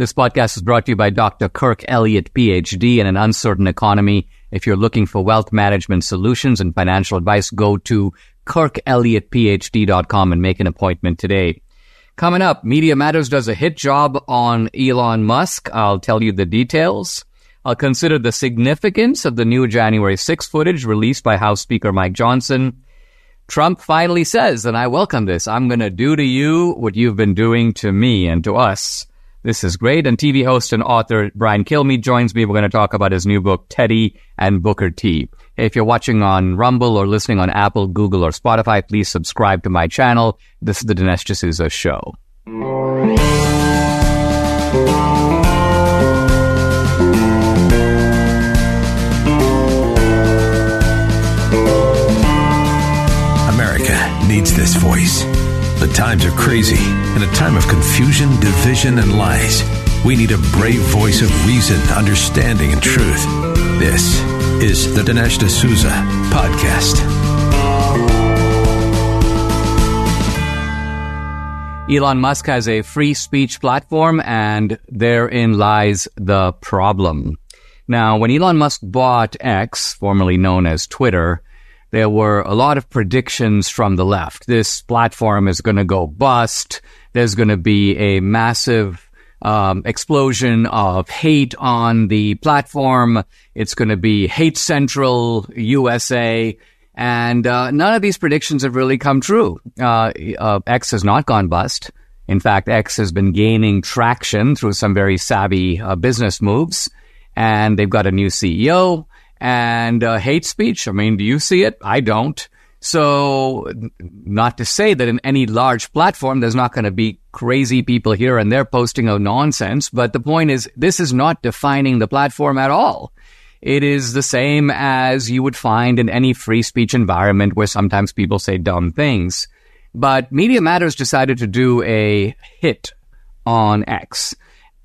This podcast is brought to you by Dr. Kirk Elliott, PhD, in an uncertain economy. If you're looking for wealth management solutions and financial advice, go to kirkelliottphd.com and make an appointment today. Coming up, Media Matters does a hit job on Elon Musk. I'll tell you the details. I'll consider the significance of the new January 6 footage released by House Speaker Mike Johnson. Trump finally says, and I welcome this, I'm going to do to you what you've been doing to me and to us. This is great. And TV host and author Brian Kilmeade joins me. We're going to talk about his new book, Teddy and Booker T. If you're watching on Rumble or listening on Apple, Google, or Spotify, please subscribe to my channel. This is the Dinesh D'Souza Show. America needs this voice. The times are crazy. In a time of confusion, division, and lies, we need a brave voice of reason, understanding, and truth. This is the Dinesh D'Souza Podcast. Elon Musk has a free speech platform, and therein lies the problem. Now, when Elon Musk bought X, formerly known as Twitter, there were a lot of predictions from the left. This platform is going to go bust. There's going to be a massive um, explosion of hate on the platform. It's going to be hate central USA. And uh, none of these predictions have really come true. Uh, uh, X has not gone bust. In fact, X has been gaining traction through some very savvy uh, business moves. And they've got a new CEO and uh, hate speech. I mean, do you see it? I don't. So, not to say that in any large platform, there's not going to be crazy people here and there posting a nonsense, but the point is, this is not defining the platform at all. It is the same as you would find in any free speech environment where sometimes people say dumb things. But Media Matters decided to do a hit on X,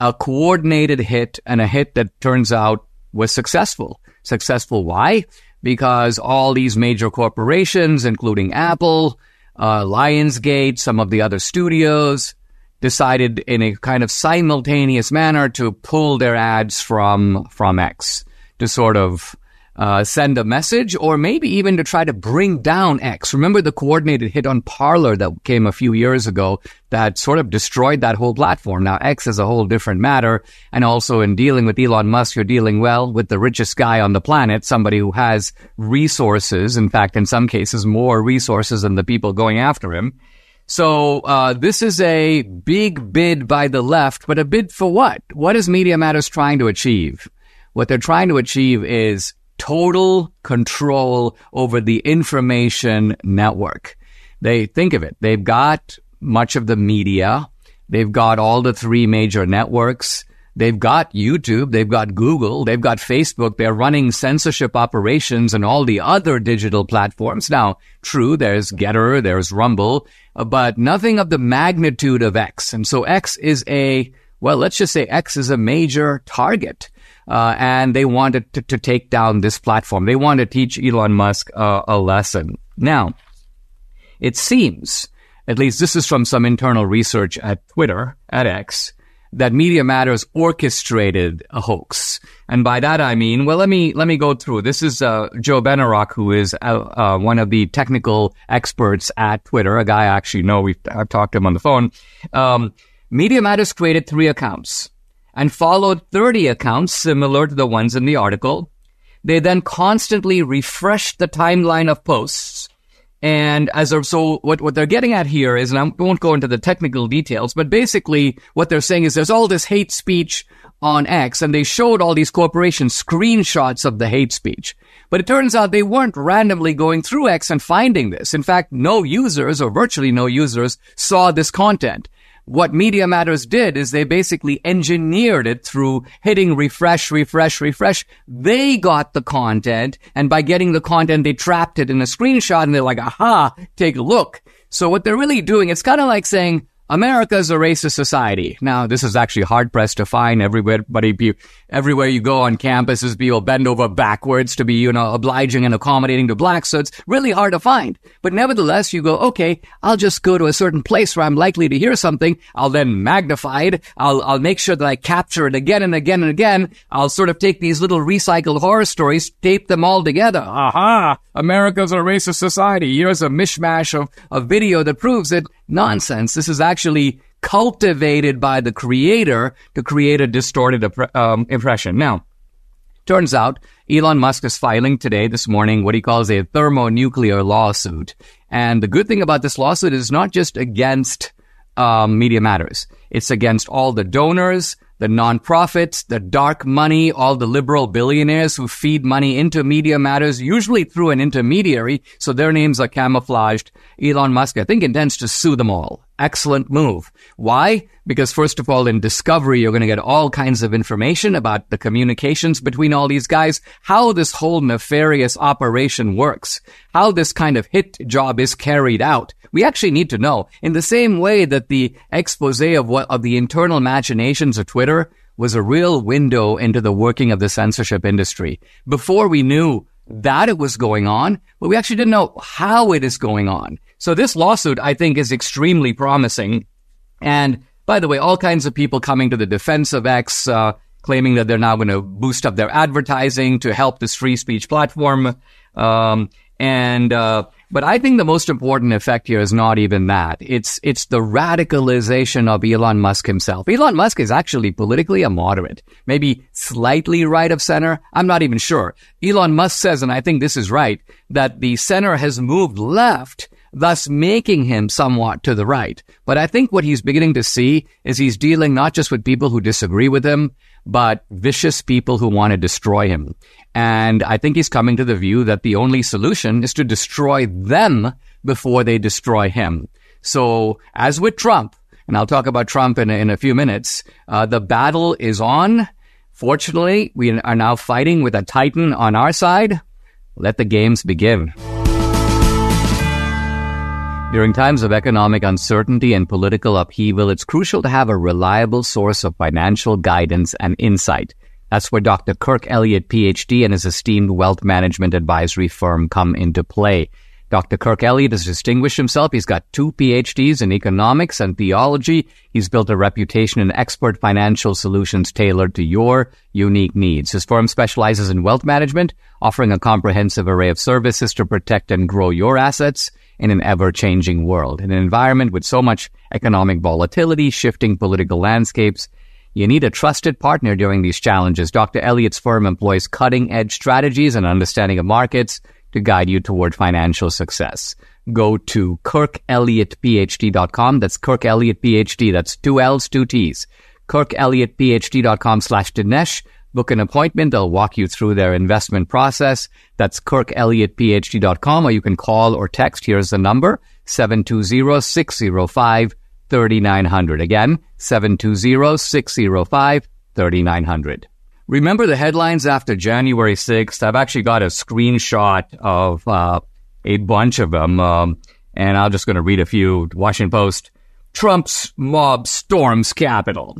a coordinated hit and a hit that turns out was successful. Successful why? Because all these major corporations, including Apple, uh, Lionsgate, some of the other studios, decided in a kind of simultaneous manner to pull their ads from from X to sort of uh, send a message or maybe even to try to bring down X. Remember the coordinated hit on Parler that came a few years ago that sort of destroyed that whole platform. Now X is a whole different matter. And also in dealing with Elon Musk, you're dealing well with the richest guy on the planet, somebody who has resources. In fact, in some cases, more resources than the people going after him. So uh, this is a big bid by the left, but a bid for what? What is Media Matters trying to achieve? What they're trying to achieve is total control over the information network. They think of it. They've got much of the media. They've got all the three major networks. They've got YouTube. They've got Google. They've got Facebook. They're running censorship operations and all the other digital platforms. Now, true, there's GETTR, there's Rumble, uh, but nothing of the magnitude of X. And so X is a, well, let's just say X is a major target uh, and they wanted to, to, take down this platform. They want to teach Elon Musk uh, a lesson. Now, it seems, at least this is from some internal research at Twitter, at X, that Media Matters orchestrated a hoax. And by that I mean, well, let me let me go through. This is uh, Joe Benarroch, who is uh, uh, one of the technical experts at Twitter, a guy I actually know. We've I've talked to him on the phone. Um, Media Matters created three accounts and followed 30 accounts similar to the ones in the article. They then constantly refreshed the timeline of posts. And as a, so what, what they're getting at here is, and I won't go into the technical details, but basically what they're saying is there's all this hate speech on X and they showed all these corporations screenshots of the hate speech. But it turns out they weren't randomly going through X and finding this. In fact, no users or virtually no users saw this content what Media Matters did is they basically engineered it through hitting refresh, refresh, refresh. They got the content, and by getting the content, they trapped it in a screenshot, and they're like, aha, take a look. So what they're really doing, it's kind of like saying, America is a racist society. Now, this is actually hard pressed to find everywhere, but everywhere you go on campuses, people bend over backwards to be, you know, obliging and accommodating to blacks. So it's really hard to find. But nevertheless, you go, okay, I'll just go to a certain place where I'm likely to hear something. I'll then magnify it. I'll, I'll make sure that I capture it again and again and again. I'll sort of take these little recycled horror stories, tape them all together. Aha! America's a racist society. Here's a mishmash of, of video that proves it. Nonsense. This is actually cultivated by the creator to create a distorted um, impression. Now, turns out Elon Musk is filing today, this morning, what he calls a thermonuclear lawsuit. And the good thing about this lawsuit is not just against um, Media Matters. It's against all the donors, the nonprofits, the dark money, all the liberal billionaires who feed money into Media Matters, usually through an intermediary, so their names are camouflaged. Elon Musk, I think, intends to sue them all. Excellent move. Why? Because first of all, in Discovery, you're going to get all kinds of information about the communications between all these guys, how this whole nefarious operation works, how this kind of hit job is carried out. We actually need to know. In the same way that the expose of what, of the internal machinations of Twitter was a real window into the working of the censorship industry. Before we knew that it was going on, but we actually didn't know how it is going on. So this lawsuit, I think, is extremely promising. And by the way, all kinds of people coming to the defense of X, uh, claiming that they're now going to boost up their advertising to help this free speech platform. Um, and uh, but I think the most important effect here is not even that. It's it's the radicalization of Elon Musk himself. Elon Musk is actually politically a moderate, maybe slightly right of center. I'm not even sure. Elon Musk says, and I think this is right, that the center has moved left thus making him somewhat to the right. But I think what he's beginning to see is he's dealing not just with people who disagree with him, but vicious people who want to destroy him. And I think he's coming to the view that the only solution is to destroy them before they destroy him. So, as with Trump, and I'll talk about Trump in, in a few minutes, uh, the battle is on. Fortunately, we are now fighting with a titan on our side. Let the games begin. During times of economic uncertainty and political upheaval, it's crucial to have a reliable source of financial guidance and insight. That's where Dr. Kirk Elliott, PhD, and his esteemed wealth management advisory firm come into play. Dr. Kirk Elliott has distinguished himself. He's got two PhDs in economics and theology. He's built a reputation in expert financial solutions tailored to your unique needs. His firm specializes in wealth management, offering a comprehensive array of services to protect and grow your assets in an ever-changing world. In an environment with so much economic volatility, shifting political landscapes, you need a trusted partner during these challenges. Dr. Elliott's firm employs cutting edge strategies and understanding of markets to guide you toward financial success. Go to kirkelliottphd.com. That's Kirk Elliott PhD. That's two L's, two T's. kirkelliottphd.com slash Dinesh. Book an appointment. They'll walk you through their investment process. That's kirkelliottphd.com or you can call or text. Here's the number, 720 605 3900. Again, 720-605-3900. Remember the headlines after January 6th? I've actually got a screenshot of uh, a bunch of them, um, and I'm just going to read a few. Washington Post, Trump's mob storms Capitol.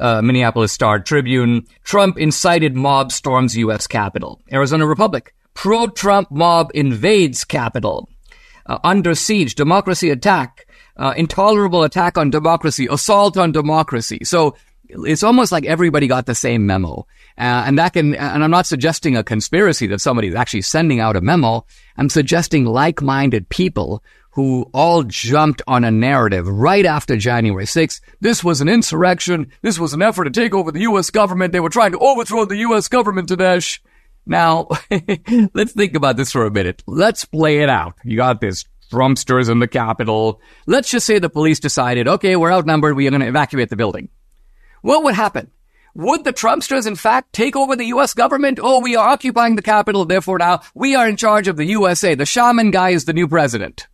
Uh, Minneapolis Star Tribune, Trump incited mob storms U.S. Capitol. Arizona Republic, pro-Trump mob invades Capitol. Uh, under siege, democracy attack uh, intolerable attack on democracy, assault on democracy. So it's almost like everybody got the same memo. Uh, and that can, and I'm not suggesting a conspiracy that somebody is actually sending out a memo. I'm suggesting like-minded people who all jumped on a narrative right after January 6th. This was an insurrection. This was an effort to take over the U.S. government. They were trying to overthrow the U.S. government, Dinesh. Now, let's think about this for a minute. Let's play it out. You got this Trumpsters in the Capitol. Let's just say the police decided, okay, we're outnumbered. We are going to evacuate the building. What would happen? Would the Trumpsters, in fact, take over the U.S. government? Oh, we are occupying the Capitol. Therefore, now we are in charge of the USA. The shaman guy is the new president.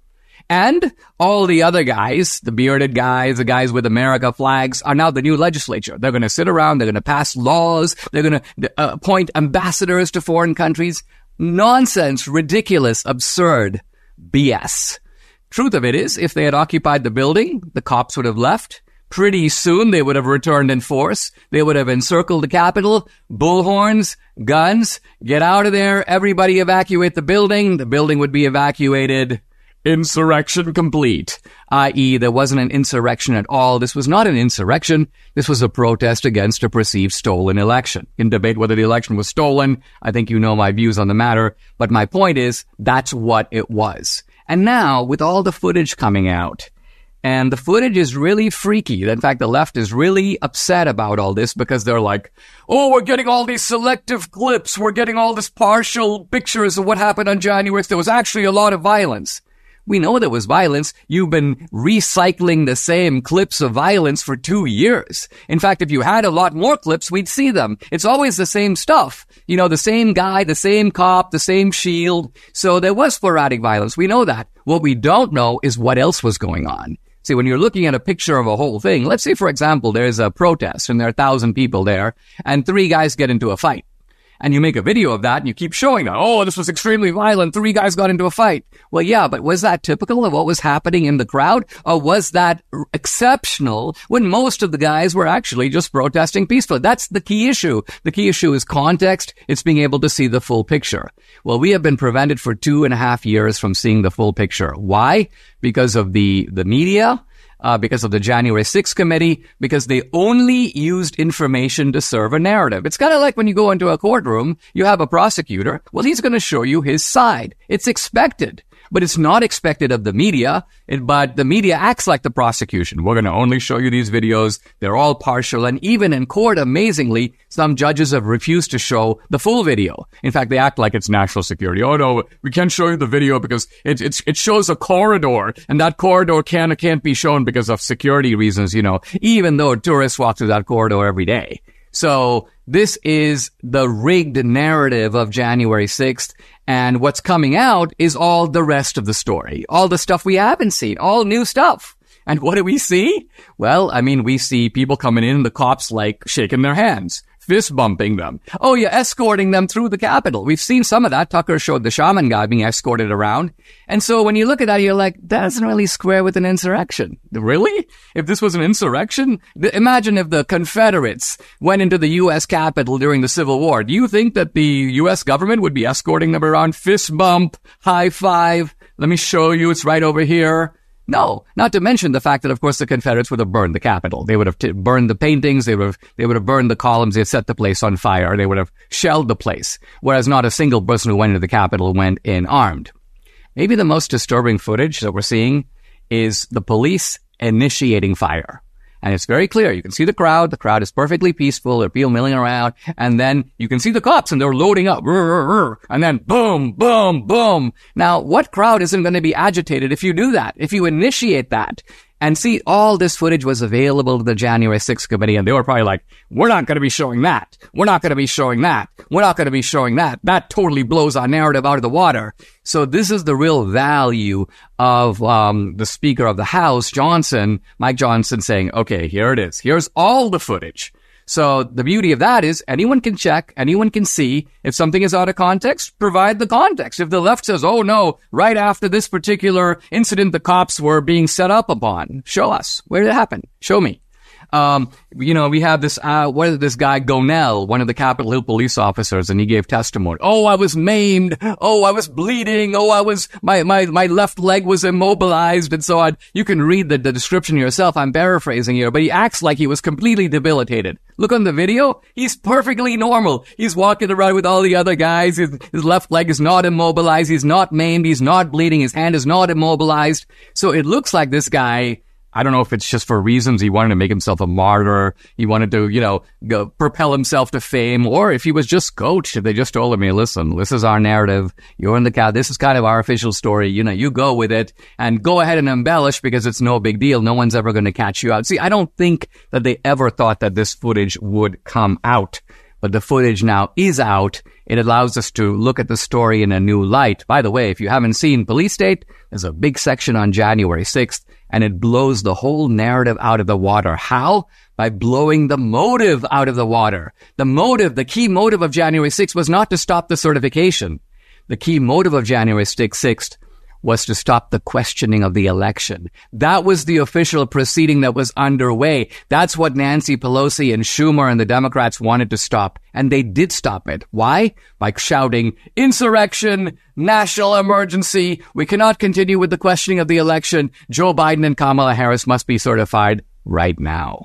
And all the other guys, the bearded guys, the guys with America flags, are now the new legislature. They're going to sit around, they're going to pass laws, they're going to uh, appoint ambassadors to foreign countries. Nonsense, ridiculous, absurd, BS. Truth of it is, if they had occupied the building, the cops would have left. Pretty soon they would have returned in force. They would have encircled the Capitol, bullhorns, guns, get out of there, everybody evacuate the building. The building would be evacuated. Insurrection complete. I.e., there wasn't an insurrection at all. This was not an insurrection. This was a protest against a perceived stolen election. In debate whether the election was stolen, I think you know my views on the matter. But my point is, that's what it was. And now, with all the footage coming out, and the footage is really freaky. In fact, the left is really upset about all this because they're like, oh, we're getting all these selective clips. We're getting all this partial pictures of what happened on January. There was actually a lot of violence. We know there was violence. You've been recycling the same clips of violence for two years. In fact, if you had a lot more clips, we'd see them. It's always the same stuff. You know, the same guy, the same cop, the same shield. So there was sporadic violence. We know that. What we don't know is what else was going on. See, when you're looking at a picture of a whole thing, let's say, for example, there's a protest and there are a thousand people there and three guys get into a fight and you make a video of that and you keep showing that, oh, this was extremely violent. Three guys got into a fight. Well, yeah, but was that typical of what was happening in the crowd? Or was that exceptional when most of the guys were actually just protesting peacefully? That's the key issue. The key issue is context. It's being able to see the full picture. Well, we have been prevented for two and a half years from seeing the full picture. Why? Because of the, the media uh, because of the January 6th committee, because they only used information to serve a narrative. It's kind of like when you go into a courtroom, you have a prosecutor. Well, he's going to show you his side. It's expected but it's not expected of the media. It, but the media acts like the prosecution. We're going to only show you these videos. They're all partial. And even in court, amazingly, some judges have refused to show the full video. In fact, they act like it's national security. Oh no, we can't show you the video because it, it, it shows a corridor and that corridor can, can't be shown because of security reasons, you know, even though tourists walk through that corridor every day. So this is the rigged narrative of January 6th. And what's coming out is all the rest of the story, all the stuff we haven't seen, all new stuff. And what do we see? Well, I mean, we see people coming in, the cops like shaking their hands fist bumping them. Oh, you're escorting them through the Capitol. We've seen some of that. Tucker showed the shaman guy being escorted around. And so when you look at that, you're like, that doesn't really square with an insurrection. Really? If this was an insurrection? Imagine if the Confederates went into the U.S. Capitol during the Civil War. Do you think that the U.S. government would be escorting them around? Fist bump, high five. Let me show you. It's right over here. No, not to mention the fact that, of course, the Confederates would have burned the Capitol. They would have t- burned the paintings. They would have, they would have burned the columns. They'd set the place on fire. They would have shelled the place. Whereas not a single person who went into the Capitol went in armed. Maybe the most disturbing footage that we're seeing is the police initiating fire. And it's very clear. You can see the crowd. The crowd is perfectly peaceful. There are people milling around. And then you can see the cops and they're loading up. And then boom, boom, boom. Now, what crowd isn't going to be agitated if you do that? If you initiate that? And see, all this footage was available to the January 6th committee, and they were probably like, we're not going to be showing that. We're not going to be showing that. We're not going to be showing that. That totally blows our narrative out of the water. So this is the real value of um, the Speaker of the House, Johnson, Mike Johnson, saying, okay, here it is. Here's all the footage. So the beauty of that is anyone can check, anyone can see. If something is out of context, provide the context. If the left says, oh no, right after this particular incident, the cops were being set up upon, show us. Where did it happen? Show me. Um, you know, we have this, uh, what is this guy, Gonell, one of the Capitol Hill police officers, and he gave testimony. Oh, I was maimed. Oh, I was bleeding. Oh, I was, my, my, my left leg was immobilized and so on. You can read the, the description yourself. I'm paraphrasing here, but he acts like he was completely debilitated. Look on the video. He's perfectly normal. He's walking around with all the other guys. His, his left leg is not immobilized. He's not maimed. He's not bleeding. His hand is not immobilized. So it looks like this guy I don't know if it's just for reasons he wanted to make himself a martyr. He wanted to, you know, go, propel himself to fame, or if he was just coached. They just told him, "Hey, listen, this is our narrative. You're in the cow. This is kind of our official story. You know, you go with it and go ahead and embellish because it's no big deal. No one's ever going to catch you out." See, I don't think that they ever thought that this footage would come out. but the footage now is out. It allows us to look at the story in a new light. By the way, if you haven't seen Police State, there's a big section on January 6th, and it blows the whole narrative out of the water. How? By blowing the motive out of the water. The motive, the key motive of January 6th was not to stop the certification. The key motive of January 6th was to stop the questioning of the election. That was the official proceeding that was underway. That's what Nancy Pelosi and Schumer and the Democrats wanted to stop. And they did stop it. Why? By shouting, insurrection, national emergency. We cannot continue with the questioning of the election. Joe Biden and Kamala Harris must be certified right now.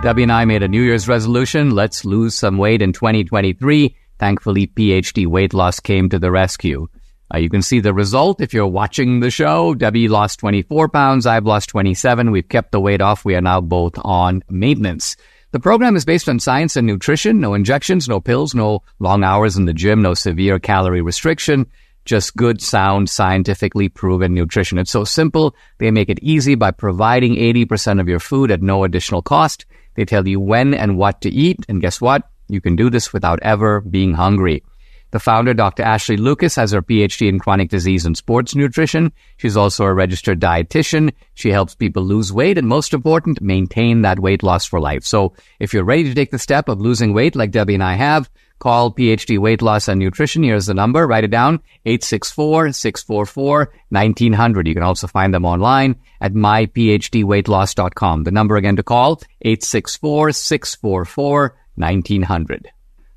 Debbie and I made a New Year's resolution. Let's lose some weight in 2023. Thankfully, PhD weight loss came to the rescue. Uh, you can see the result if you're watching the show. Debbie lost 24 pounds. I've lost 27. We've kept the weight off. We are now both on maintenance. The program is based on science and nutrition. No injections, no pills, no long hours in the gym, no severe calorie restriction. Just good, sound, scientifically proven nutrition. It's so simple. They make it easy by providing 80% of your food at no additional cost. They tell you when and what to eat. And guess what? You can do this without ever being hungry. The founder, Dr. Ashley Lucas, has her PhD in chronic disease and sports nutrition. She's also a registered dietitian. She helps people lose weight and most important, maintain that weight loss for life. So if you're ready to take the step of losing weight like Debbie and I have, call PhD Weight Loss and Nutrition. Here's the number. Write it down. 864-644-1900. You can also find them online at myphdweightloss.com. The number again to call, 864-644 1900.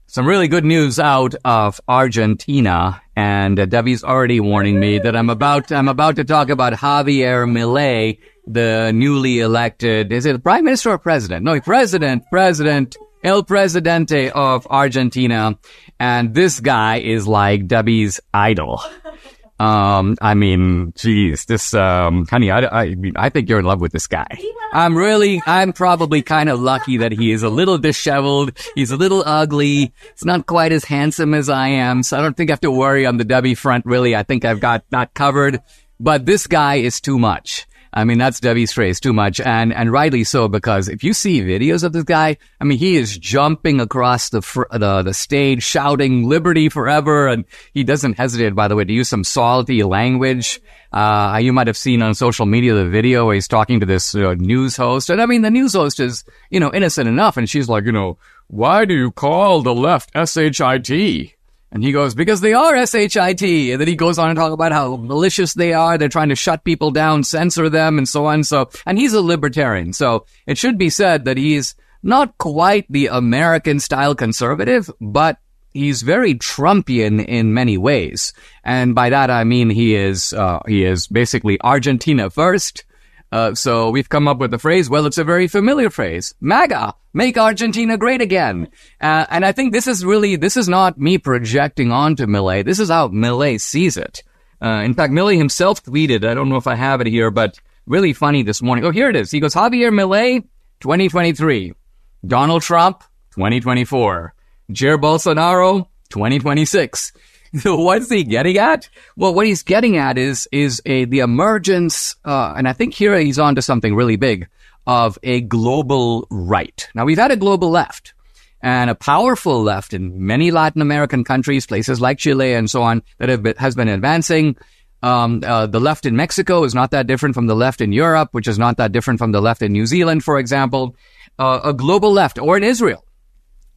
Some really good news out of Argentina, and uh, Debbie's already warning me that I'm about I'm about to talk about Javier Milei, the newly elected. Is it prime minister or president? No, president, president, el presidente of Argentina, and this guy is like Debbie's idol. Um, I mean, geez, this, um, honey, I, I, I think you're in love with this guy. I'm really, I'm probably kind of lucky that he is a little disheveled. He's a little ugly. He's not quite as handsome as I am. So I don't think I have to worry on the Debbie front, really. I think I've got that covered. But this guy is too much. I mean, that's Debbie's phrase, too much, and and rightly so because if you see videos of this guy, I mean, he is jumping across the fr- the the stage, shouting "Liberty forever," and he doesn't hesitate, by the way, to use some salty language. Uh, you might have seen on social media the video where he's talking to this uh, news host, and I mean, the news host is you know innocent enough, and she's like, you know, why do you call the left shit? And he goes, because they are SHIT. And then he goes on and talk about how malicious they are. They're trying to shut people down, censor them, and so on. So, and he's a libertarian. So it should be said that he's not quite the American style conservative, but he's very Trumpian in many ways. And by that I mean he is, uh, he is basically Argentina first, uh, so we've come up with the phrase. Well, it's a very familiar phrase. MAGA, make Argentina great again. Uh, and I think this is really, this is not me projecting onto Milei. This is how Milei sees it. Uh, in fact, Milei himself tweeted, I don't know if I have it here, but really funny this morning. Oh, here it is. He goes, Javier Milei, 2023. Donald Trump, 2024. Jair Bolsonaro, 2026. What's he getting at? Well, what he's getting at is is a the emergence, uh, and I think here he's on to something really big of a global right. Now we've had a global left and a powerful left in many Latin American countries, places like Chile and so on, that have been, has been advancing. Um, uh, the left in Mexico is not that different from the left in Europe, which is not that different from the left in New Zealand, for example. Uh, a global left, or in Israel.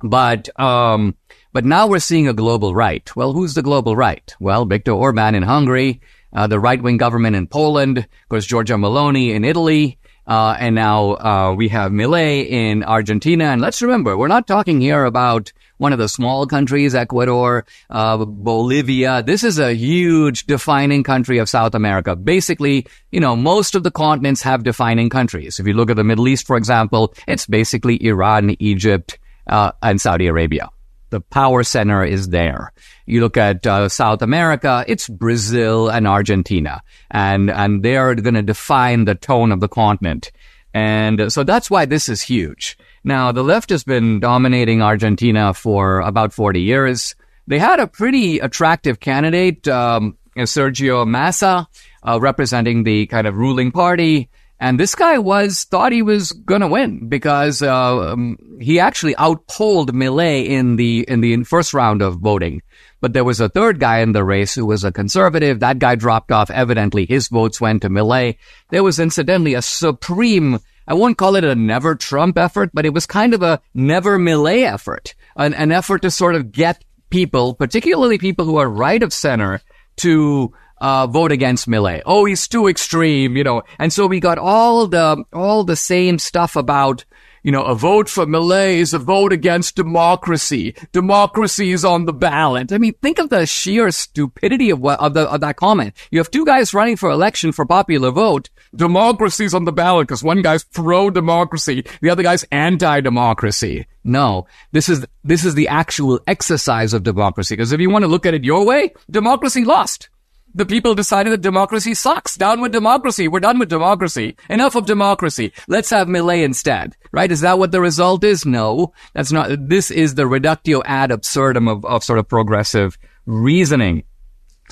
But um, but now we're seeing a global right. Well, who's the global right? Well, Viktor Orban in Hungary, uh, the right wing government in Poland, of course, Giorgia Meloni in Italy, uh, and now uh, we have Milei in Argentina. And let's remember, we're not talking here about one of the small countries, Ecuador, uh, Bolivia. This is a huge defining country of South America. Basically, you know, most of the continents have defining countries. If you look at the Middle East, for example, it's basically Iran, Egypt, uh, and Saudi Arabia. The power center is there. You look at uh, South America, it's Brazil and Argentina, and and they're going to define the tone of the continent. And so that's why this is huge. Now, the left has been dominating Argentina for about 40 years. They had a pretty attractive candidate, um, Sergio Massa, uh, representing the kind of ruling party. And this guy was thought he was gonna win because uh, um, he actually outpolled Milei in the in the first round of voting. But there was a third guy in the race who was a conservative. That guy dropped off. Evidently, his votes went to Milei. There was incidentally a supreme I won't call it a never Trump effort, but it was kind of a never Milei effort, an, an effort to sort of get people, particularly people who are right of center, to uh, vote against Milei. Oh, he's too extreme, you know. And so we got all the all the same stuff about you know, a vote for Milei is a vote against democracy. Democracy is on the ballot. I mean, think of the sheer stupidity of what, of, the, of that comment. You have two guys running for election for popular vote. Democracy's on the ballot because one guy's pro-democracy, the other guy's anti-democracy. No, this is, this is the actual exercise of democracy. Because if you want to look at it your way, democracy lost the people decided that democracy sucks. Down with democracy. We're done with democracy. Enough of democracy. Let's have Milei instead. Right? Is that what the result is? No. That's not, this is the reductio ad absurdum of, of sort of progressive reasoning.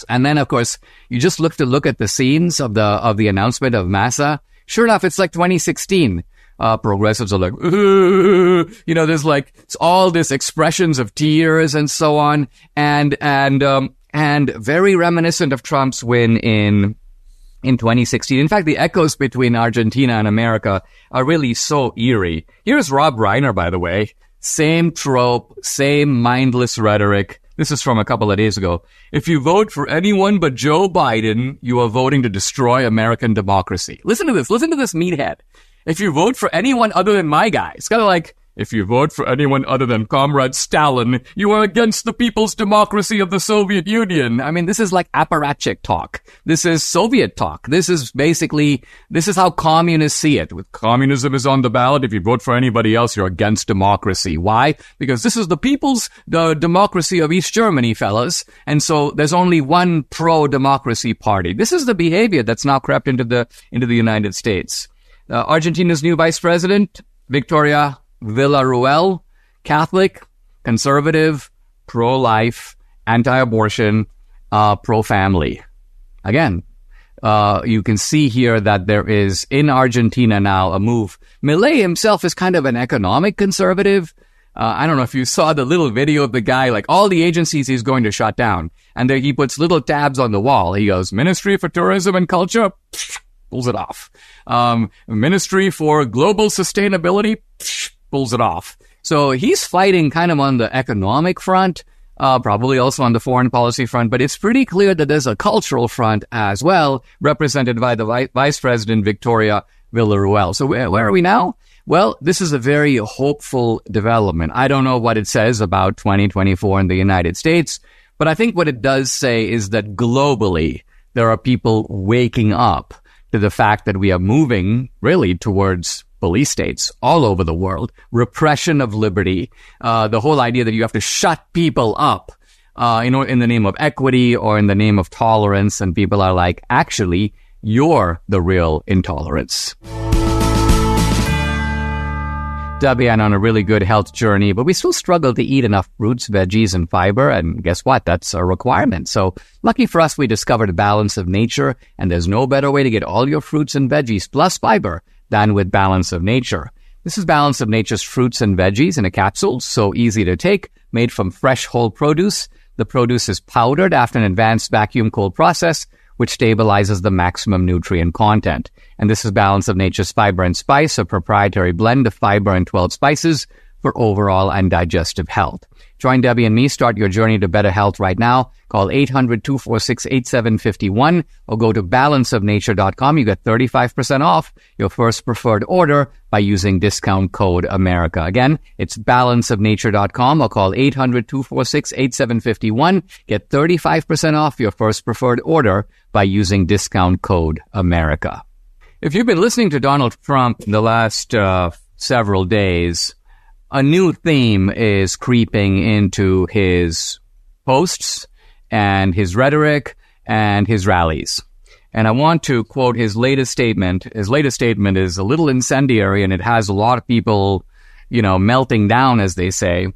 And then, of course, you just look to look at the scenes of the, of the announcement of Massa. Sure enough, it's like 2016. Uh, progressives are like, you know, there's like all this expressions of tears and so on. And, and, um, and very reminiscent of Trump's win in in 2016. In fact, the echoes between Argentina and America are really so eerie. Here's Rob Reiner, by the way. Same trope, same mindless rhetoric. This is from a couple of days ago. If you vote for anyone but Joe Biden, you are voting to destroy American democracy. Listen to this. Listen to this meathead. If you vote for anyone other than my guy, it's kind of like, if you vote for anyone other than Comrade Stalin, you are against the people's democracy of the Soviet Union. I mean, this is like apparatchik talk. This is Soviet talk. This is basically, this is how communists see it. With communism is on the ballot. If you vote for anybody else, you're against democracy. Why? Because this is the people's the democracy of East Germany, fellas. And so there's only one pro-democracy party. This is the behavior that's now crept into the, into the United States. Uh, Argentina's new vice president, Victoria Villarruel, Catholic, conservative, pro-life, anti-abortion, uh, pro-family. Again, uh, you can see here that there is in Argentina now a move. Milei himself is kind of an economic conservative. Uh, I don't know if you saw the little video of the guy, like all the agencies he's going to shut down. And there he puts little tabs on the wall. He goes, Ministry for Tourism and Culture, pulls it off. Um, Ministry for Global Sustainability, pulls it off. So he's fighting kind of on the economic front, uh, probably also on the foreign policy front, but it's pretty clear that there's a cultural front as well, represented by the vi- Vice President Victoria Villarruel. So where, where are we now? Well, this is a very hopeful development. I don't know what it says about 2024 in the United States, but I think what it does say is that globally, there are people waking up to the fact that we are moving really towards police states all over the world, repression of liberty, uh, the whole idea that you have to shut people up, uh, know, in the name of equity or in the name of tolerance. And people are like, actually, you're the real intolerance. Debian on a really good health journey, but we still struggle to eat enough fruits, veggies, and fiber. And guess what? That's a requirement. So lucky for us, we discovered a balance of nature, and there's no better way to get all your fruits and veggies plus fiber than with Balance of Nature. This is Balance of Nature's fruits and veggies in a capsule, so easy to take, made from fresh whole produce. The produce is powdered after an advanced vacuum cold process, which stabilizes the maximum nutrient content. And this is Balance of Nature's Fiber and Spice, a proprietary blend of fiber and 12 spices for overall and digestive health. Join Debbie and me. Start your journey to better health right now. Call 800-246-8751 or go to balanceofnature.com. You get 35% off your first preferred order by using discount code America. Again, it's balanceofnature.com or call 800-246-8751. Get 35% off your first preferred order by using discount code America. If you've been listening to Donald Trump in the last uh, several days, a new theme is creeping into his posts and his rhetoric and his rallies. And I want to quote his latest statement. His latest statement is a little incendiary and it has a lot of people, you know, melting down, as they say.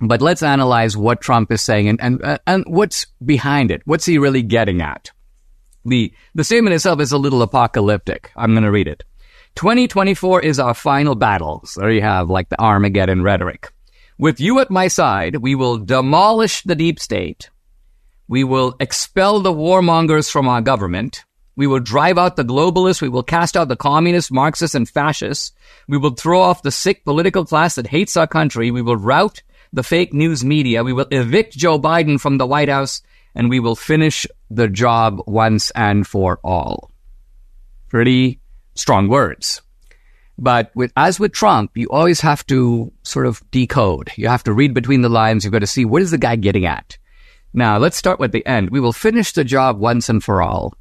But let's analyze what Trump is saying and, and, uh, and what's behind it. What's he really getting at? The, the statement itself is a little apocalyptic. I'm going to read it. 2024 is our final battle. So there you have like the Armageddon rhetoric. With you at my side, we will demolish the deep state. We will expel the warmongers from our government. We will drive out the globalists. We will cast out the communists, Marxists, and fascists. We will throw off the sick political class that hates our country. We will rout the fake news media. We will evict Joe Biden from the White House and we will finish the job once and for all. Pretty strong words. But with, as with Trump, you always have to sort of decode. You have to read between the lines. You've got to see what is the guy getting at. Now, let's start with the end. We will finish the job once and for all.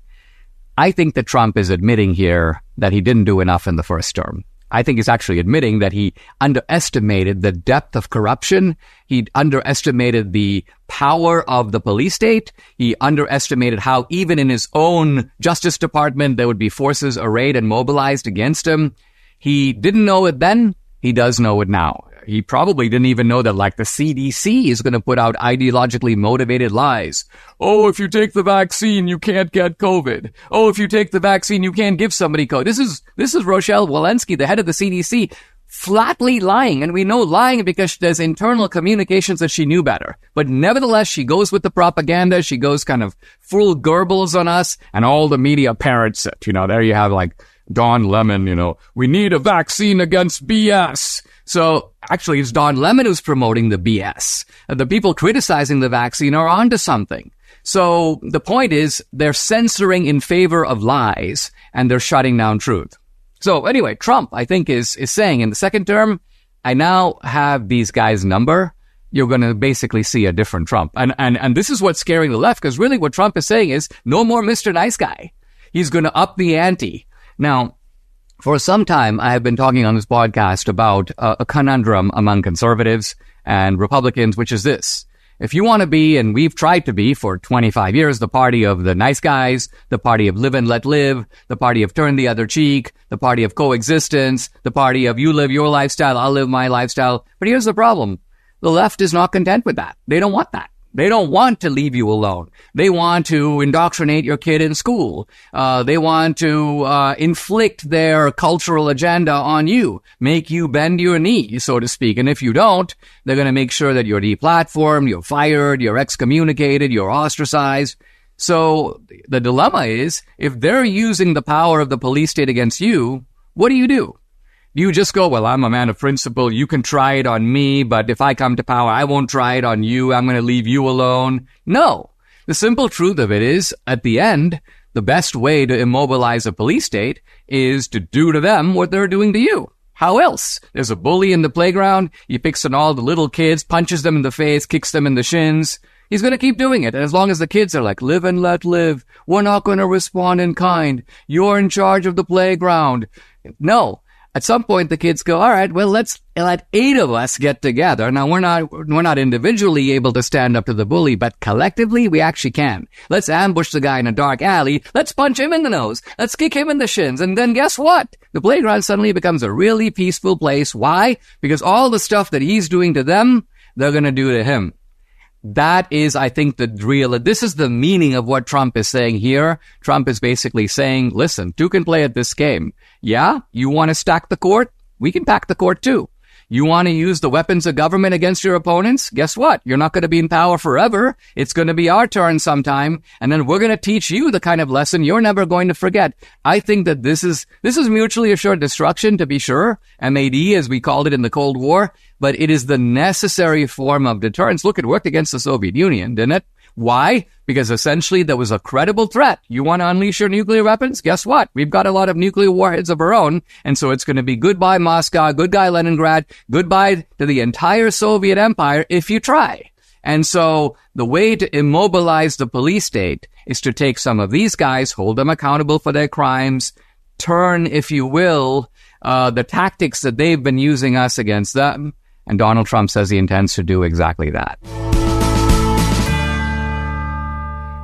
I think that Trump is admitting here that he didn't do enough in the first term. I think he's actually admitting that he underestimated the depth of corruption. He underestimated the power of the police state. He underestimated how even in his own Justice Department, there would be forces arrayed and mobilized against him. He didn't know it then. He does know it now. He probably didn't even know that like the CDC is going to put out ideologically motivated lies. Oh, if you take the vaccine, you can't get COVID. Oh, if you take the vaccine, you can't give somebody COVID. This is, this is Rochelle Walensky, the head of the CDC, flatly lying. And we know lying because there's internal communications that she knew better. But nevertheless, she goes with the propaganda. She goes kind of full Goebbels on us and all the media parrots it. You know, there you have like Don Lemon, you know, we need a vaccine against BS. So actually, it's Don Lemon who's promoting the BS. Uh, the people criticizing the vaccine are onto something. So the point is they're censoring in favor of lies and they're shutting down truth. So anyway, Trump, I think, is, is saying in the second term, I now have these guys' number. You're going to basically see a different Trump. And, and, and this is what's scaring the left because really what Trump is saying is no more Mr. Nice Guy. He's going to up the ante. Now, for some time, I have been talking on this podcast about uh, a conundrum among conservatives and Republicans, which is this. If you want to be, and we've tried to be for 25 years, the party of the nice guys, the party of live and let live, the party of turn the other cheek, the party of coexistence, the party of you live your lifestyle, I'll live my lifestyle. But here's the problem. The left is not content with that. They don't want that. They don't want to leave you alone. They want to indoctrinate your kid in school. Uh, they want to uh, inflict their cultural agenda on you, make you bend your knee, so to speak. And if you don't, they're going to make sure that you're deplatformed, you're fired, you're excommunicated, you're ostracized. So the dilemma is, if they're using the power of the police state against you, what do you do? You just go, well, I'm a man of principle. You can try it on me, but if I come to power, I won't try it on you. I'm going to leave you alone. No. The simple truth of it is, at the end, the best way to immobilize a police state is to do to them what they're doing to you. How else? There's a bully in the playground. He picks on all the little kids, punches them in the face, kicks them in the shins. He's going to keep doing it. And as long as the kids are like, live and let live, we're not going to respond in kind. You're in charge of the playground. No. At some point, the kids go, all right, well, let's let eight of us get together. Now, we're not, we're not individually able to stand up to the bully, but collectively, we actually can. Let's ambush the guy in a dark alley. Let's punch him in the nose. Let's kick him in the shins. And then guess what? The playground suddenly becomes a really peaceful place. Why? Because all the stuff that he's doing to them, they're going to do to him. That is, I think, the real, this is the meaning of what Trump is saying here. Trump is basically saying, listen, two can play at this game. Yeah, you want to stack the court? We can pack the court too. You want to use the weapons of government against your opponents? Guess what? You're not going to be in power forever. It's going to be our turn sometime. And then we're going to teach you the kind of lesson you're never going to forget. I think that this is, this is mutually assured destruction to be sure. MAD as we called it in the Cold War, but it is the necessary form of deterrence. Look, it worked against the Soviet Union, didn't it? Why? Because essentially there was a credible threat. You want to unleash your nuclear weapons? Guess what? We've got a lot of nuclear warheads of our own. And so it's going to be goodbye Moscow, goodbye Leningrad, goodbye to the entire Soviet empire if you try. And so the way to immobilize the police state is to take some of these guys, hold them accountable for their crimes, turn, if you will, uh, the tactics that they've been using us against them. And Donald Trump says he intends to do exactly that.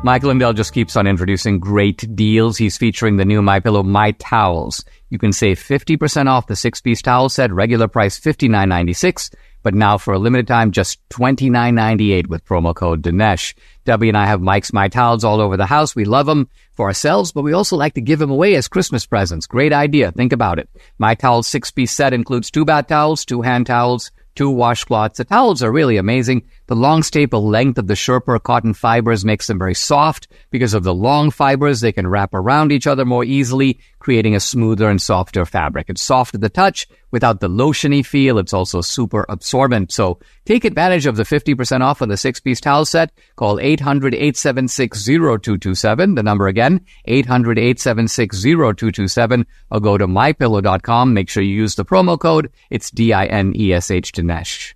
Michael Lindell just keeps on introducing great deals. He's featuring the new My Pillow My Towels. You can save 50% off the six-piece towel set, regular price $59.96, but now for a limited time, just $29.98 with promo code Dinesh. Debbie and I have Mike's My Towels all over the house. We love them for ourselves, but we also like to give them away as Christmas presents. Great idea. Think about it. My Towels six-piece set includes two bath towels, two hand towels, two washcloths. The towels are really amazing. The long staple length of the Sherpa cotton fibers makes them very soft. Because of the long fibers, they can wrap around each other more easily, creating a smoother and softer fabric. It's soft to the touch without the lotiony feel. It's also super absorbent. So take advantage of the 50% off on the six piece towel set. Call 800-876-0227. The number again, 800-876-0227 or go to mypillow.com. Make sure you use the promo code. It's D-I-N-E-S-H Dinesh.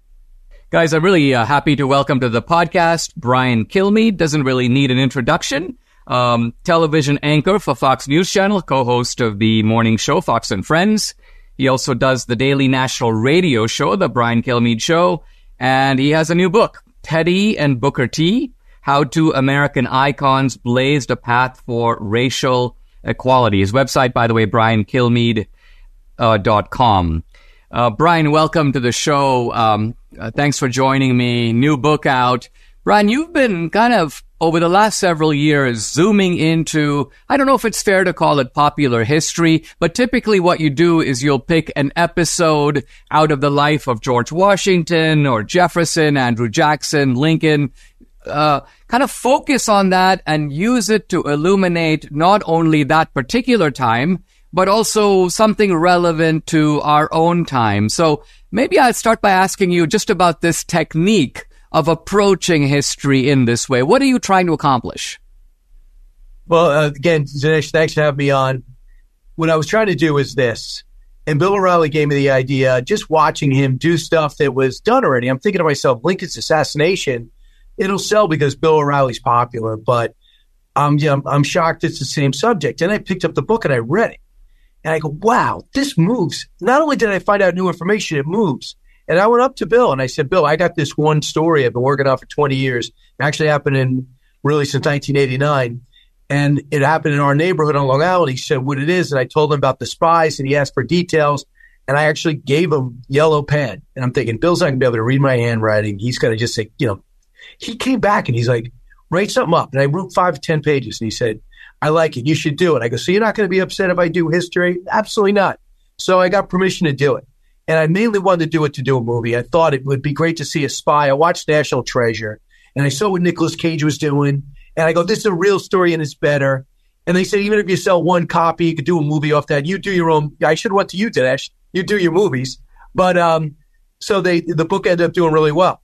Guys, I'm really uh, happy to welcome to the podcast Brian Kilmeade. Doesn't really need an introduction. Um, television anchor for Fox News Channel, co-host of the morning show Fox and Friends. He also does the daily national radio show, The Brian Kilmeade Show, and he has a new book, Teddy and Booker T: How Two American Icons Blazed a Path for Racial Equality. His website, by the way, briankilmeade.com. Uh, dot com. Uh, Brian, welcome to the show. Um, uh, thanks for joining me. New book out. Brian, you've been kind of over the last several years zooming into, I don't know if it's fair to call it popular history, but typically what you do is you'll pick an episode out of the life of George Washington or Jefferson, Andrew Jackson, Lincoln, uh, kind of focus on that and use it to illuminate not only that particular time, but also something relevant to our own time. So maybe I'll start by asking you just about this technique of approaching history in this way. What are you trying to accomplish? Well, uh, again, Dinesh, thanks for having me on. What I was trying to do is this, and Bill O'Reilly gave me the idea. Just watching him do stuff that was done already, I'm thinking to myself, Lincoln's assassination, it'll sell because Bill O'Reilly's popular, but I'm, I'm, I'm shocked it's the same subject. And I picked up the book and I read it. And I go, wow, this moves. Not only did I find out new information, it moves. And I went up to Bill and I said, Bill, I got this one story I've been working on for 20 years. It actually happened in really since 1989. And it happened in our neighborhood on Long Island. He said what it is. And I told him about the spies and he asked for details. And I actually gave him yellow pen. And I'm thinking, Bill's not going to be able to read my handwriting. He's going to just say, you know, he came back and he's like, write something up. And I wrote five to 10 pages. And he said, I like it. You should do it. I go, so you're not going to be upset if I do history? Absolutely not. So I got permission to do it. And I mainly wanted to do it to do a movie. I thought it would be great to see a spy. I watched National Treasure and I saw what Nicolas Cage was doing. And I go, this is a real story and it's better. And they said, even if you sell one copy, you could do a movie off that. You do your own. I should have went to you, Dinesh. You do your movies. But, um, so they, the book ended up doing really well.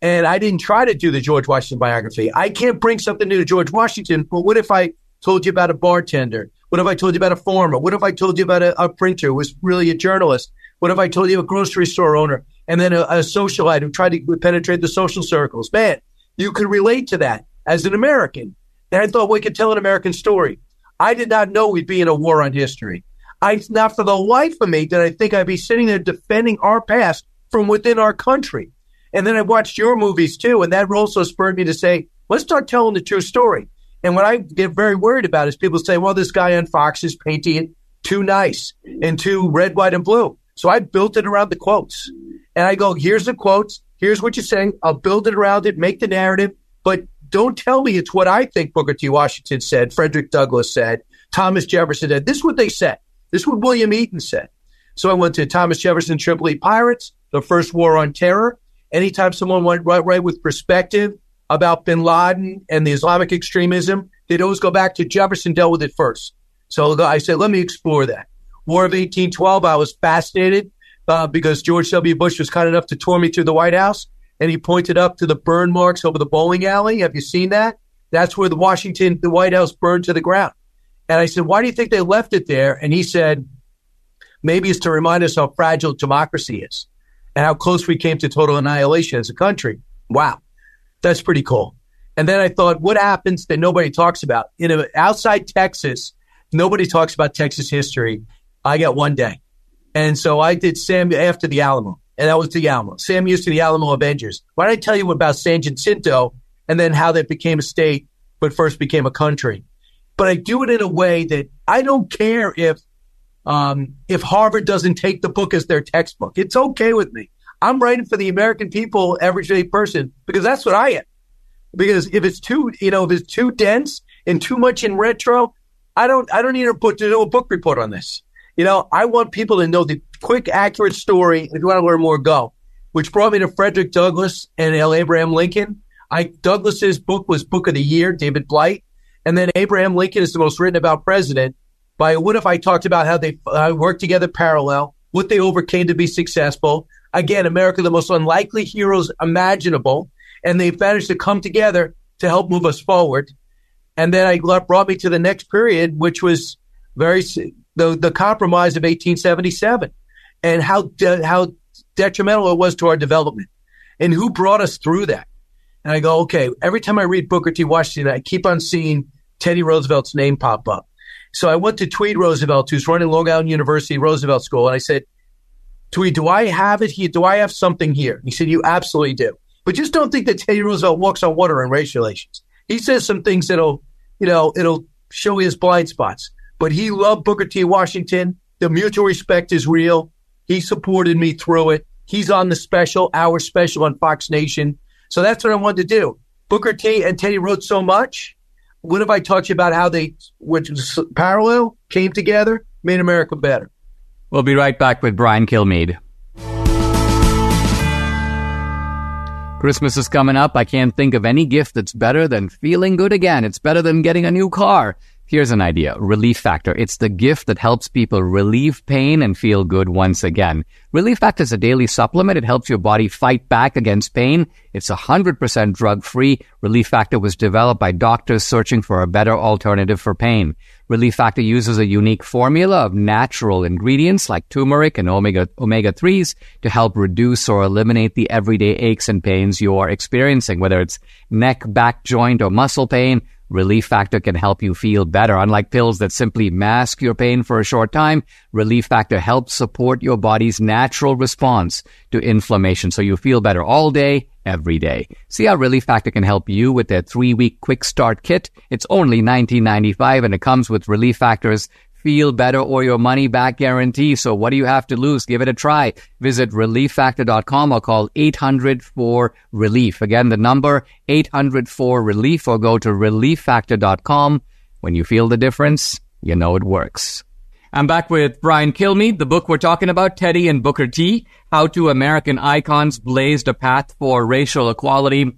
And I didn't try to do the George Washington biography. I can't bring something new to George Washington. But what if I told you about a bartender? What if I told you about a farmer? What if I told you about a, a printer who was really a journalist? What if I told you a grocery store owner and then a, a socialite who tried to penetrate the social circles? Man, you could relate to that as an American. And I thought we could tell an American story. I did not know we'd be in a war on history. I not for the life of me did I think I'd be sitting there defending our past from within our country. And then I watched your movies too, and that also spurred me to say, let's start telling the true story. And what I get very worried about is people say, well, this guy on Fox is painting it too nice and too red, white, and blue. So I built it around the quotes. And I go, here's the quotes. Here's what you're saying. I'll build it around it, make the narrative, but don't tell me it's what I think Booker T. Washington said, Frederick Douglass said, Thomas Jefferson said. This is what they said. This is what William Eaton said. So I went to Thomas Jefferson Tripoli Pirates, the first war on terror. Anytime someone went right, right with perspective, about bin Laden and the Islamic extremism, they'd always go back to Jefferson dealt with it first. So I said, let me explore that. War of 1812, I was fascinated uh, because George W. Bush was kind enough to tour me through the White House and he pointed up to the burn marks over the bowling alley. Have you seen that? That's where the Washington, the White House burned to the ground. And I said, why do you think they left it there? And he said, maybe it's to remind us how fragile democracy is and how close we came to total annihilation as a country. Wow. That's pretty cool. And then I thought, what happens that nobody talks about? In a, outside Texas, nobody talks about Texas history. I got one day. And so I did Sam after the Alamo, and that was the Alamo. Sam used to the Alamo Avengers. Why don't I tell you about San Jacinto and then how that became a state but first became a country. But I do it in a way that I don't care if um, if Harvard doesn't take the book as their textbook. It's okay with me. I'm writing for the American people, everyday person, because that's what I am. Because if it's too, you know, if it's too dense and too much in retro, I don't, I don't need to put to do a book report on this. You know, I want people to know the quick, accurate story. If you want to learn more, go. Which brought me to Frederick Douglass and L. Abraham Lincoln. I Douglass's book was Book of the Year, David Blight, and then Abraham Lincoln is the most written about president. By what if I talked about how they uh, worked together parallel, what they overcame to be successful. Again, America, the most unlikely heroes imaginable, and they've managed to come together to help move us forward. And then I brought me to the next period, which was very the the compromise of 1877, and how de- how detrimental it was to our development, and who brought us through that. And I go, okay, every time I read Booker T. Washington, I keep on seeing Teddy Roosevelt's name pop up. So I went to Tweed Roosevelt, who's running Long Island University Roosevelt School, and I said, Tweed, do I have it here? Do I have something here? He said, You absolutely do. But just don't think that Teddy Roosevelt walks on water in race relations. He says some things that'll, you know, it'll show his blind spots. But he loved Booker T. Washington. The mutual respect is real. He supported me through it. He's on the special, our special on Fox Nation. So that's what I wanted to do. Booker T and Teddy wrote so much. What if I talked about how they, which was parallel, came together, made America better? We'll be right back with Brian Kilmeade. Christmas is coming up. I can't think of any gift that's better than feeling good again. It's better than getting a new car. Here's an idea. Relief Factor. It's the gift that helps people relieve pain and feel good once again. Relief Factor is a daily supplement. It helps your body fight back against pain. It's 100% drug free. Relief Factor was developed by doctors searching for a better alternative for pain. Relief Factor uses a unique formula of natural ingredients like turmeric and omega omega 3s to help reduce or eliminate the everyday aches and pains you are experiencing, whether it's neck, back, joint, or muscle pain. Relief Factor can help you feel better. Unlike pills that simply mask your pain for a short time, Relief Factor helps support your body's natural response to inflammation so you feel better all day, every day. See how Relief Factor can help you with their three week quick start kit. It's only $19.95 and it comes with Relief Factor's feel better or your money back guarantee. So what do you have to lose? Give it a try. Visit relieffactor.com or call 800 for relief. Again, the number 800 for relief or go to relieffactor.com. When you feel the difference, you know it works. I'm back with Brian Kilmeade, the book we're talking about, Teddy and Booker T, How Two American Icons Blazed a Path for Racial Equality.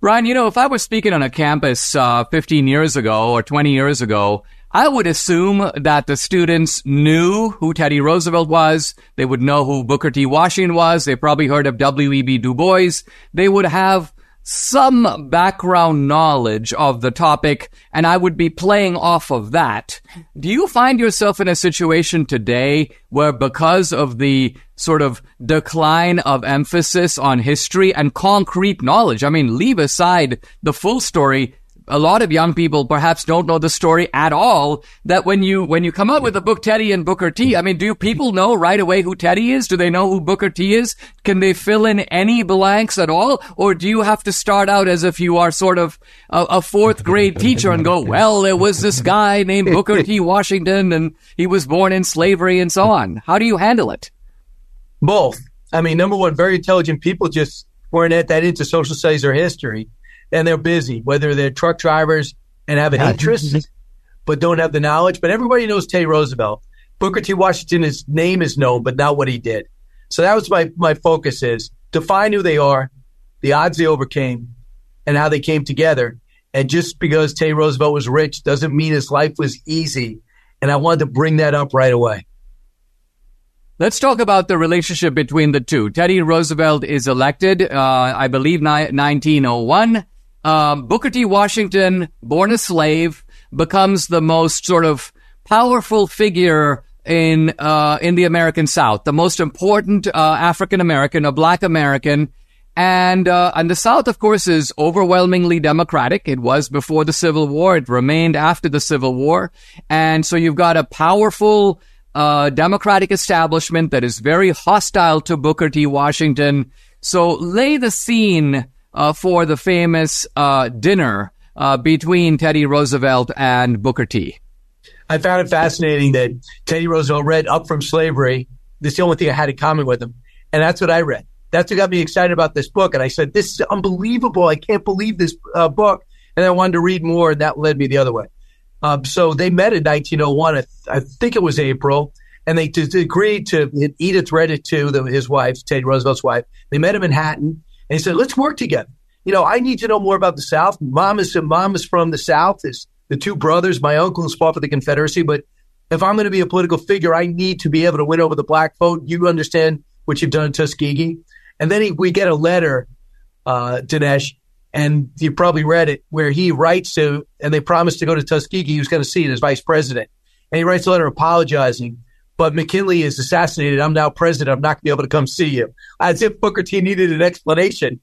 Brian, you know, if I was speaking on a campus uh, 15 years ago or 20 years ago, I would assume that the students knew who Teddy Roosevelt was. They would know who Booker T. Washington was. They probably heard of W.E.B. Du Bois. They would have some background knowledge of the topic, and I would be playing off of that. Do you find yourself in a situation today where, because of the sort of decline of emphasis on history and concrete knowledge, I mean, leave aside the full story, a lot of young people perhaps don't know the story at all. That when you when you come up with a book Teddy and Booker T, I mean, do people know right away who Teddy is? Do they know who Booker T is? Can they fill in any blanks at all, or do you have to start out as if you are sort of a, a fourth grade teacher and go, well, there was this guy named Booker T. Washington, and he was born in slavery, and so on. How do you handle it? Both. I mean, number one, very intelligent people just weren't at that into social studies or history and they're busy, whether they're truck drivers and have an interest but don't have the knowledge. But everybody knows Teddy Roosevelt. Booker T. Washington, his name is known, but not what he did. So that was my, my focus is define who they are, the odds they overcame, and how they came together. And just because Teddy Roosevelt was rich doesn't mean his life was easy. And I wanted to bring that up right away. Let's talk about the relationship between the two. Teddy Roosevelt is elected, uh, I believe, ni- 1901 um, Booker T. Washington, born a slave, becomes the most sort of powerful figure in uh, in the American South, the most important uh, African American, a Black American, and uh, and the South, of course, is overwhelmingly Democratic. It was before the Civil War. It remained after the Civil War, and so you've got a powerful uh, Democratic establishment that is very hostile to Booker T. Washington. So lay the scene uh, for the famous uh, dinner uh, between Teddy Roosevelt and Booker T? I found it fascinating that Teddy Roosevelt read Up from Slavery. That's the only thing I had in common with him. And that's what I read. That's what got me excited about this book. And I said, this is unbelievable. I can't believe this uh, book. And I wanted to read more, and that led me the other way. Um, so they met in 1901. I, th- I think it was April. And they t- agreed to, Edith read it to the, his wife, Teddy Roosevelt's wife. They met in Manhattan. And he said, let's work together. You know, I need to know more about the South. Mom is, mom is from the South. Is the two brothers. My uncle fought for the Confederacy. But if I'm going to be a political figure, I need to be able to win over the black vote. You understand what you've done in Tuskegee. And then he, we get a letter, uh, Dinesh, and you probably read it, where he writes to, and they promised to go to Tuskegee. He was going to see it as vice president. And he writes a letter apologizing. But McKinley is assassinated. I'm now president. I'm not going to be able to come see you. As if Booker T needed an explanation.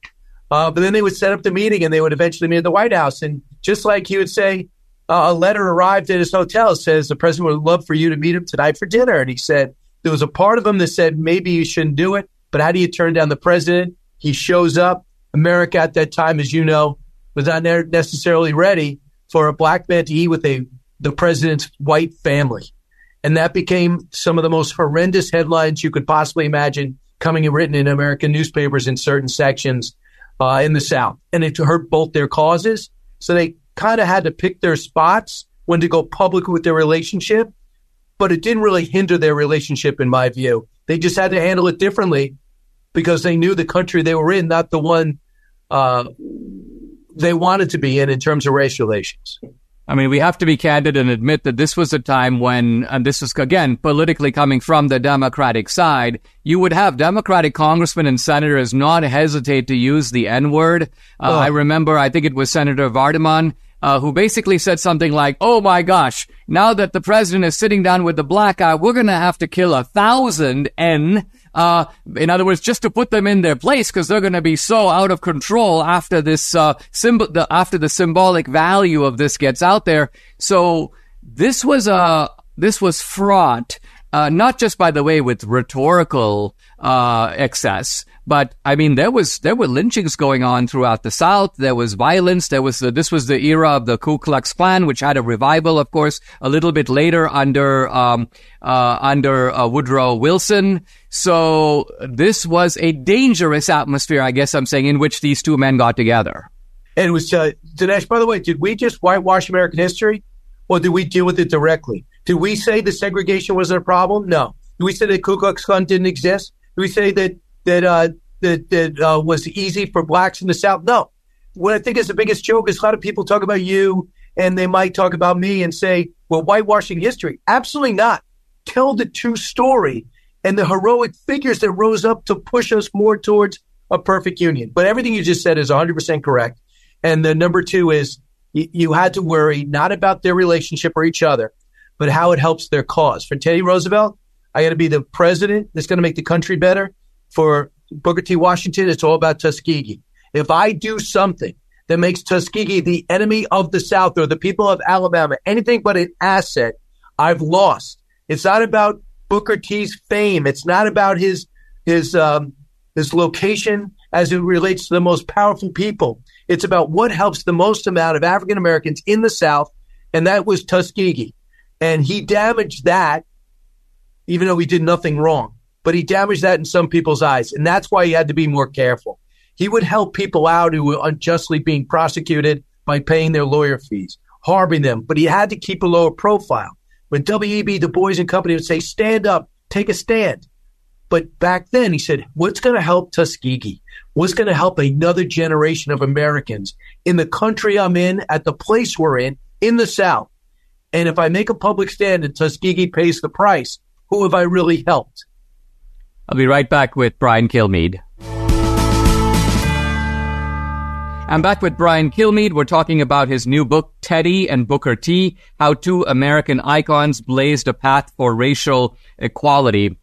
Uh, but then they would set up the meeting and they would eventually meet at the White House. And just like he would say, uh, a letter arrived at his hotel says the president would love for you to meet him tonight for dinner. And he said there was a part of him that said maybe you shouldn't do it, but how do you turn down the president? He shows up. America at that time, as you know, was not necessarily ready for a black man to eat with a the president's white family. And that became some of the most horrendous headlines you could possibly imagine coming and written in American newspapers in certain sections uh, in the South. And it hurt both their causes. So they kind of had to pick their spots when to go public with their relationship, but it didn't really hinder their relationship, in my view. They just had to handle it differently because they knew the country they were in, not the one uh, they wanted to be in in terms of race relations. I mean, we have to be candid and admit that this was a time when, and this is again politically coming from the Democratic side, you would have Democratic congressmen and senators not hesitate to use the N word. Uh, oh. I remember, I think it was Senator Vardaman. Uh, who basically said something like, "Oh my gosh, now that the president is sitting down with the black guy, we're going to have to kill a thousand N uh, in other words, just to put them in their place because they're going to be so out of control after this uh, symbol, the, after the symbolic value of this gets out there. So this was a this was fraught, uh, not just by the way with rhetorical uh, excess, but I mean, there was there were lynchings going on throughout the South. There was violence. There was this was the era of the Ku Klux Klan, which had a revival, of course, a little bit later under um, uh, under uh, Woodrow Wilson. So this was a dangerous atmosphere, I guess I'm saying, in which these two men got together. And it was uh, Dinesh. By the way, did we just whitewash American history, or did we deal with it directly? Did we say the segregation wasn't a problem? No. Did we say that Ku Klux Klan didn't exist? Did we say that that uh, that that uh, was easy for blacks in the South. No, what I think is the biggest joke is a lot of people talk about you and they might talk about me and say, "Well, whitewashing history." Absolutely not. Tell the true story and the heroic figures that rose up to push us more towards a perfect union. But everything you just said is 100% correct. And the number two is you had to worry not about their relationship or each other, but how it helps their cause. For Teddy Roosevelt, I got to be the president that's going to make the country better. For Booker T. Washington, it's all about Tuskegee. If I do something that makes Tuskegee the enemy of the South or the people of Alabama anything but an asset, I've lost. It's not about Booker T's fame. It's not about his his um, his location as it relates to the most powerful people. It's about what helps the most amount of African Americans in the South, and that was Tuskegee. And he damaged that, even though he did nothing wrong but he damaged that in some people's eyes. And that's why he had to be more careful. He would help people out who were unjustly being prosecuted by paying their lawyer fees, harboring them, but he had to keep a lower profile. When W.E.B. Du Bois and company would say, stand up, take a stand. But back then he said, what's going to help Tuskegee? What's going to help another generation of Americans in the country I'm in, at the place we're in, in the South? And if I make a public stand and Tuskegee pays the price, who have I really helped? I'll be right back with Brian Kilmeade. I'm back with Brian Kilmeade. We're talking about his new book, Teddy and Booker T, How Two American Icons Blazed a Path for Racial Equality.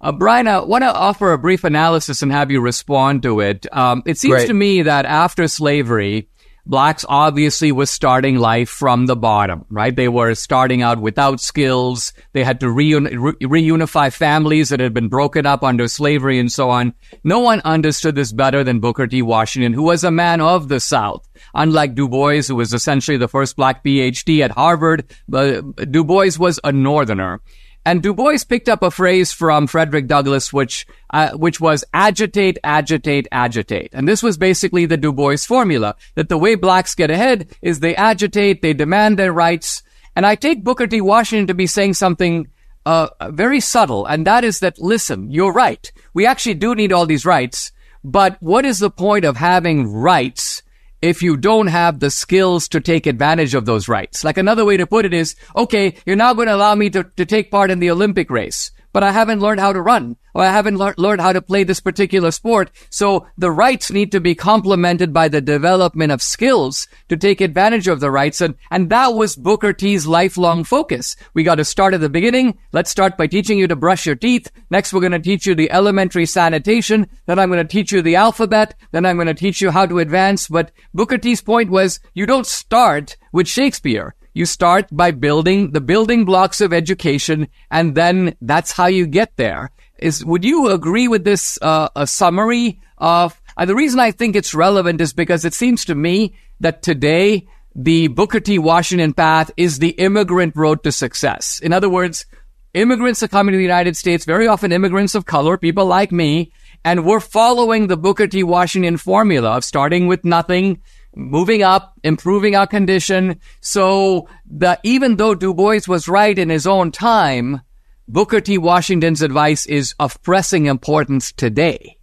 Uh, Brian, I want to offer a brief analysis and have you respond to it. Um, it seems Great. to me that after slavery, blacks obviously were starting life from the bottom, right? They were starting out without skills. They had to re- reunify families that had been broken up under slavery and so on. No one understood this better than Booker T. Washington, who was a man of the South. Unlike Du Bois, who was essentially the first black PhD at Harvard, but Du Bois was a northerner. And Du Bois picked up a phrase from Frederick Douglass, which uh, which was agitate, agitate, agitate. And this was basically the Du Bois formula that the way blacks get ahead is they agitate, they demand their rights. And I take Booker T. Washington to be saying something uh, very subtle, and that is that listen, you're right. We actually do need all these rights, but what is the point of having rights if you don't have the skills to take advantage of those rights. Like another way to put it is, okay, you're now going to allow me to, to take part in the Olympic race but I haven't learned how to run or I haven't le- learned how to play this particular sport. So the rights need to be complemented by the development of skills to take advantage of the rights. And, and that was Booker T's lifelong focus. We got to start at the beginning. Let's start by teaching you to brush your teeth. Next, we're going to teach you the elementary sanitation. Then I'm going to teach you the alphabet. Then I'm going to teach you how to advance. But Booker T's point was you don't start with Shakespeare. You start by building the building blocks of education, and then that's how you get there. Is would you agree with this uh, a summary of? Uh, the reason I think it's relevant is because it seems to me that today the Booker T. Washington path is the immigrant road to success. In other words, immigrants are coming to the United States, very often immigrants of color, people like me, and we're following the Booker T. Washington formula of starting with nothing, moving up, improving our condition. So the, even though Du Bois was right in his own time, Booker T. Washington's advice is of pressing importance today.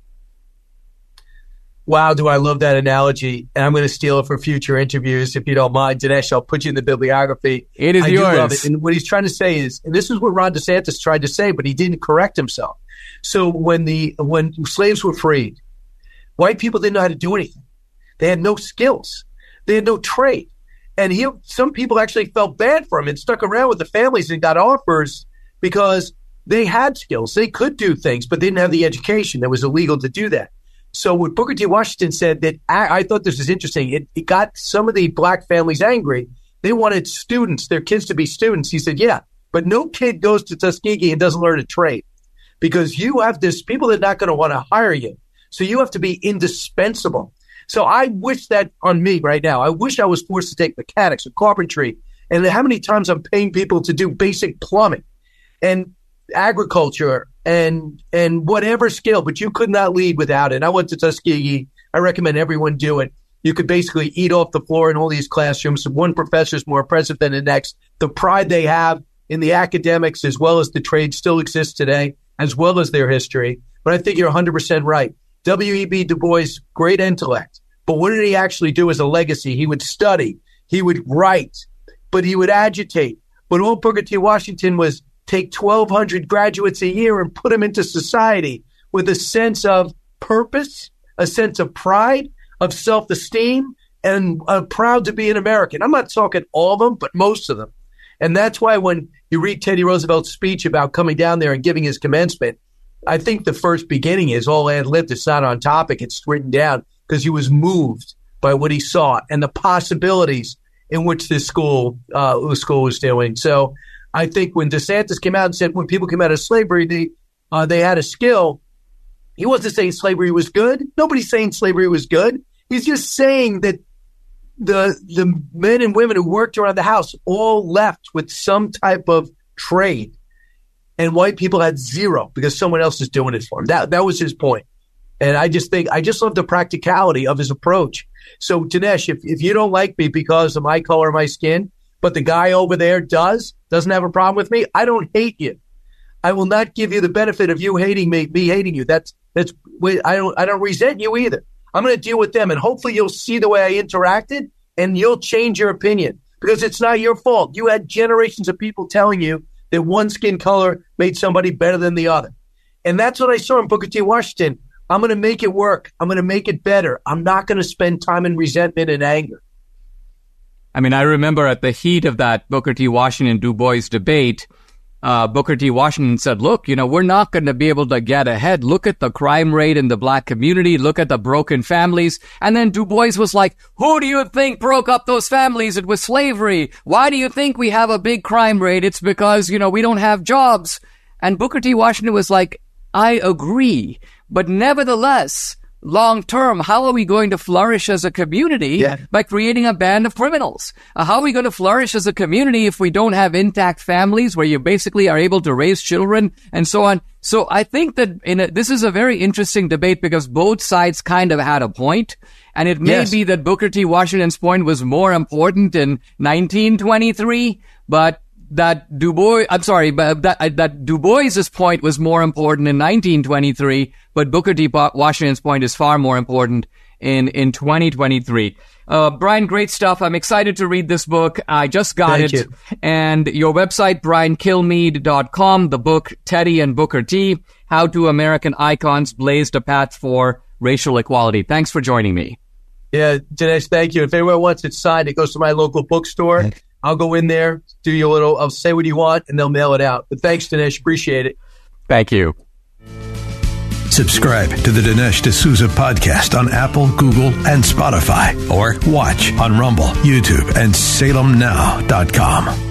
Wow, do I love that analogy. And I'm going to steal it for future interviews if you don't mind. Dinesh, I'll put you in the bibliography. It is I yours. Do love it. And what he's trying to say is, and this is what Ron DeSantis tried to say, but he didn't correct himself. So when the when slaves were freed, white people didn't know how to do anything. They had no skills. They had no trade. And he, some people actually felt bad for him and stuck around with the families and got offers because they had skills. They could do things, but they didn't have the education that was illegal to do that. So what Booker T. Washington said that I, I thought this was interesting. It, it got some of the black families angry. They wanted students, their kids to be students. He said, yeah, but no kid goes to Tuskegee and doesn't learn a trade because you have this people that are not going to want to hire you. So you have to be indispensable. So I wish that on me right now. I wish I was forced to take mechanics or carpentry. And how many times I'm paying people to do basic plumbing and agriculture and and whatever skill, but you could not lead without it. I went to Tuskegee. I recommend everyone do it. You could basically eat off the floor in all these classrooms. One professor is more impressive than the next. The pride they have in the academics as well as the trade still exists today, as well as their history. But I think you're 100% right. W.E.B. Du Bois, great intellect. But what did he actually do as a legacy? He would study, he would write, but he would agitate. But all Booker T. Washington was take 1,200 graduates a year and put them into society with a sense of purpose, a sense of pride, of self esteem, and uh, proud to be an American. I'm not talking all of them, but most of them. And that's why when you read Teddy Roosevelt's speech about coming down there and giving his commencement, I think the first beginning is all ad libbed. It's not on topic. It's written down because he was moved by what he saw and the possibilities in which this school uh, the school was doing. So I think when DeSantis came out and said when people came out of slavery they uh, they had a skill, he wasn't saying slavery was good. Nobody's saying slavery was good. He's just saying that the the men and women who worked around the house all left with some type of trade, and white people had zero because someone else is doing it for them. That that was his point. And I just think, I just love the practicality of his approach. So, Dinesh, if, if you don't like me because of my color my skin, but the guy over there does, doesn't have a problem with me, I don't hate you. I will not give you the benefit of you hating me, me hating you. That's, that's, I don't, I don't resent you either. I'm going to deal with them and hopefully you'll see the way I interacted and you'll change your opinion because it's not your fault. You had generations of people telling you that one skin color made somebody better than the other. And that's what I saw in Booker T. Washington. I'm going to make it work. I'm going to make it better. I'm not going to spend time in resentment and anger. I mean, I remember at the heat of that Booker T. Washington Du Bois debate, uh, Booker T. Washington said, look, you know, we're not going to be able to get ahead. Look at the crime rate in the black community. Look at the broken families. And then Du Bois was like, who do you think broke up those families? It was slavery. Why do you think we have a big crime rate? It's because, you know, we don't have jobs. And Booker T. Washington was like, I agree. But nevertheless, long term, how are we going to flourish as a community Yeah. by creating a band of criminals? Uh, how are we going to flourish as a community if we don't have intact families where you basically are able to raise children and so on? So I think that in a, this is a very interesting debate because both sides kind of had a point, and it may Yes. be that Booker T. Washington's point was more important in 1923, but that Du Bois, I'm sorry, but that, uh, that Du Bois's point was more important in 1923, but Booker T. Washington's point is far more important in, in 2023. Uh, Brian, great stuff. I'm excited to read this book. I just got Thank it. you. And your website, briankilmeade.com, the book Teddy and Booker T, How Two American Icons Blazed a Path for Racial Equality. Thanks for joining me. Yeah, Dinesh, thank you. If anyone wants it signed, it goes to my local bookstore. I'll go in there, do you a little, I'll say what you want, and they'll mail it out. But thanks, Dinesh. Appreciate it. Thank you. Subscribe to the Dinesh D'Souza podcast on Apple, Google, and Spotify, or watch on Rumble, YouTube, and salemnow.com.